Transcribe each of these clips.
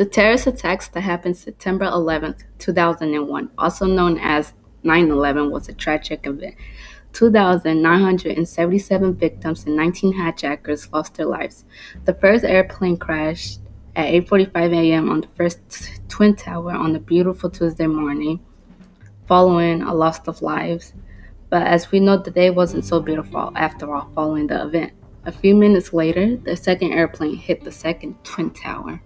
The terrorist attacks that happened September 11, 2001, also known as 9 11, was a tragic event. 2,977 victims and 19 hijackers lost their lives. The first airplane crashed at 8:45 a.m. on the first twin tower on a beautiful Tuesday morning, following a loss of lives. But as we know, the day wasn't so beautiful after all following the event. A few minutes later, the second airplane hit the second twin tower.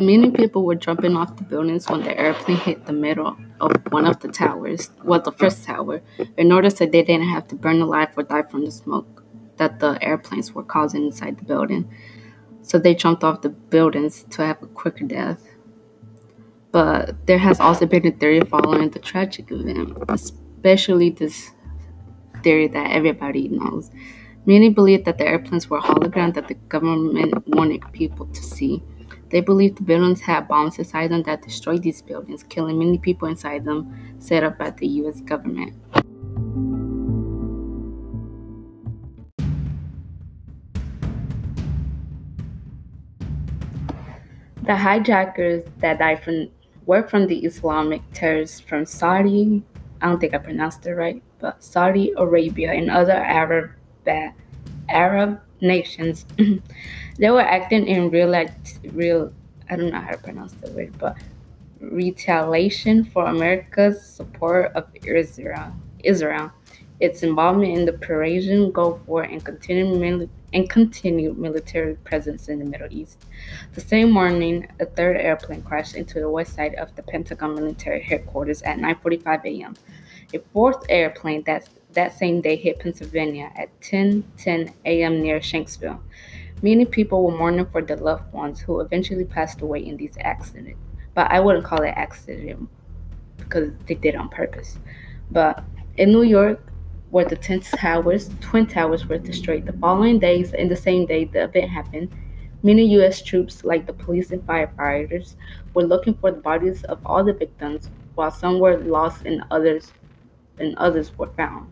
Many people were jumping off the buildings when the airplane hit the middle of one of the towers, well, the first tower, in order so they didn't have to burn alive or die from the smoke that the airplanes were causing inside the building. So they jumped off the buildings to have a quicker death. But there has also been a theory following the tragic event, especially this theory that everybody knows. Many believe that the airplanes were holograms that the government wanted people to see. They believe the buildings had bombs inside them that destroyed these buildings, killing many people inside them, set up by the US government. The hijackers that died from were from the Islamic terrorists from Saudi, I don't think I pronounced it right, but Saudi Arabia and other Arab Arab nations. they were acting in real real I don't know how to pronounce the word, but retaliation for America's support of Israel. Israel, its involvement in the Persian Gulf War, and continued and continued military presence in the Middle East. The same morning, a third airplane crashed into the west side of the Pentagon military headquarters at 9:45 a.m. A fourth airplane that that same day hit Pennsylvania at 10:10 a.m. near Shanksville. Many people were mourning for their loved ones who eventually passed away in these accidents. But I wouldn't call it accident because they did it on purpose. But in New York, where the twin towers, twin towers were destroyed, the following days and the same day the event happened, many U.S. troops, like the police and firefighters, were looking for the bodies of all the victims, while some were lost and others and others were found.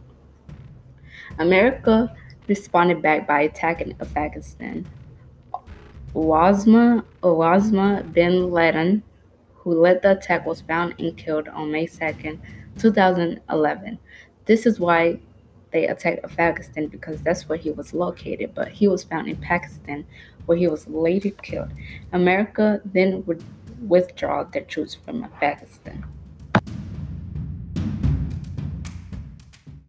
America responded back by attacking Afghanistan. Osama, Osama bin Laden, who led the attack, was found and killed on May 2, 2011. This is why they attacked Afghanistan because that's where he was located, but he was found in Pakistan where he was later killed. America then would withdraw their troops from Afghanistan.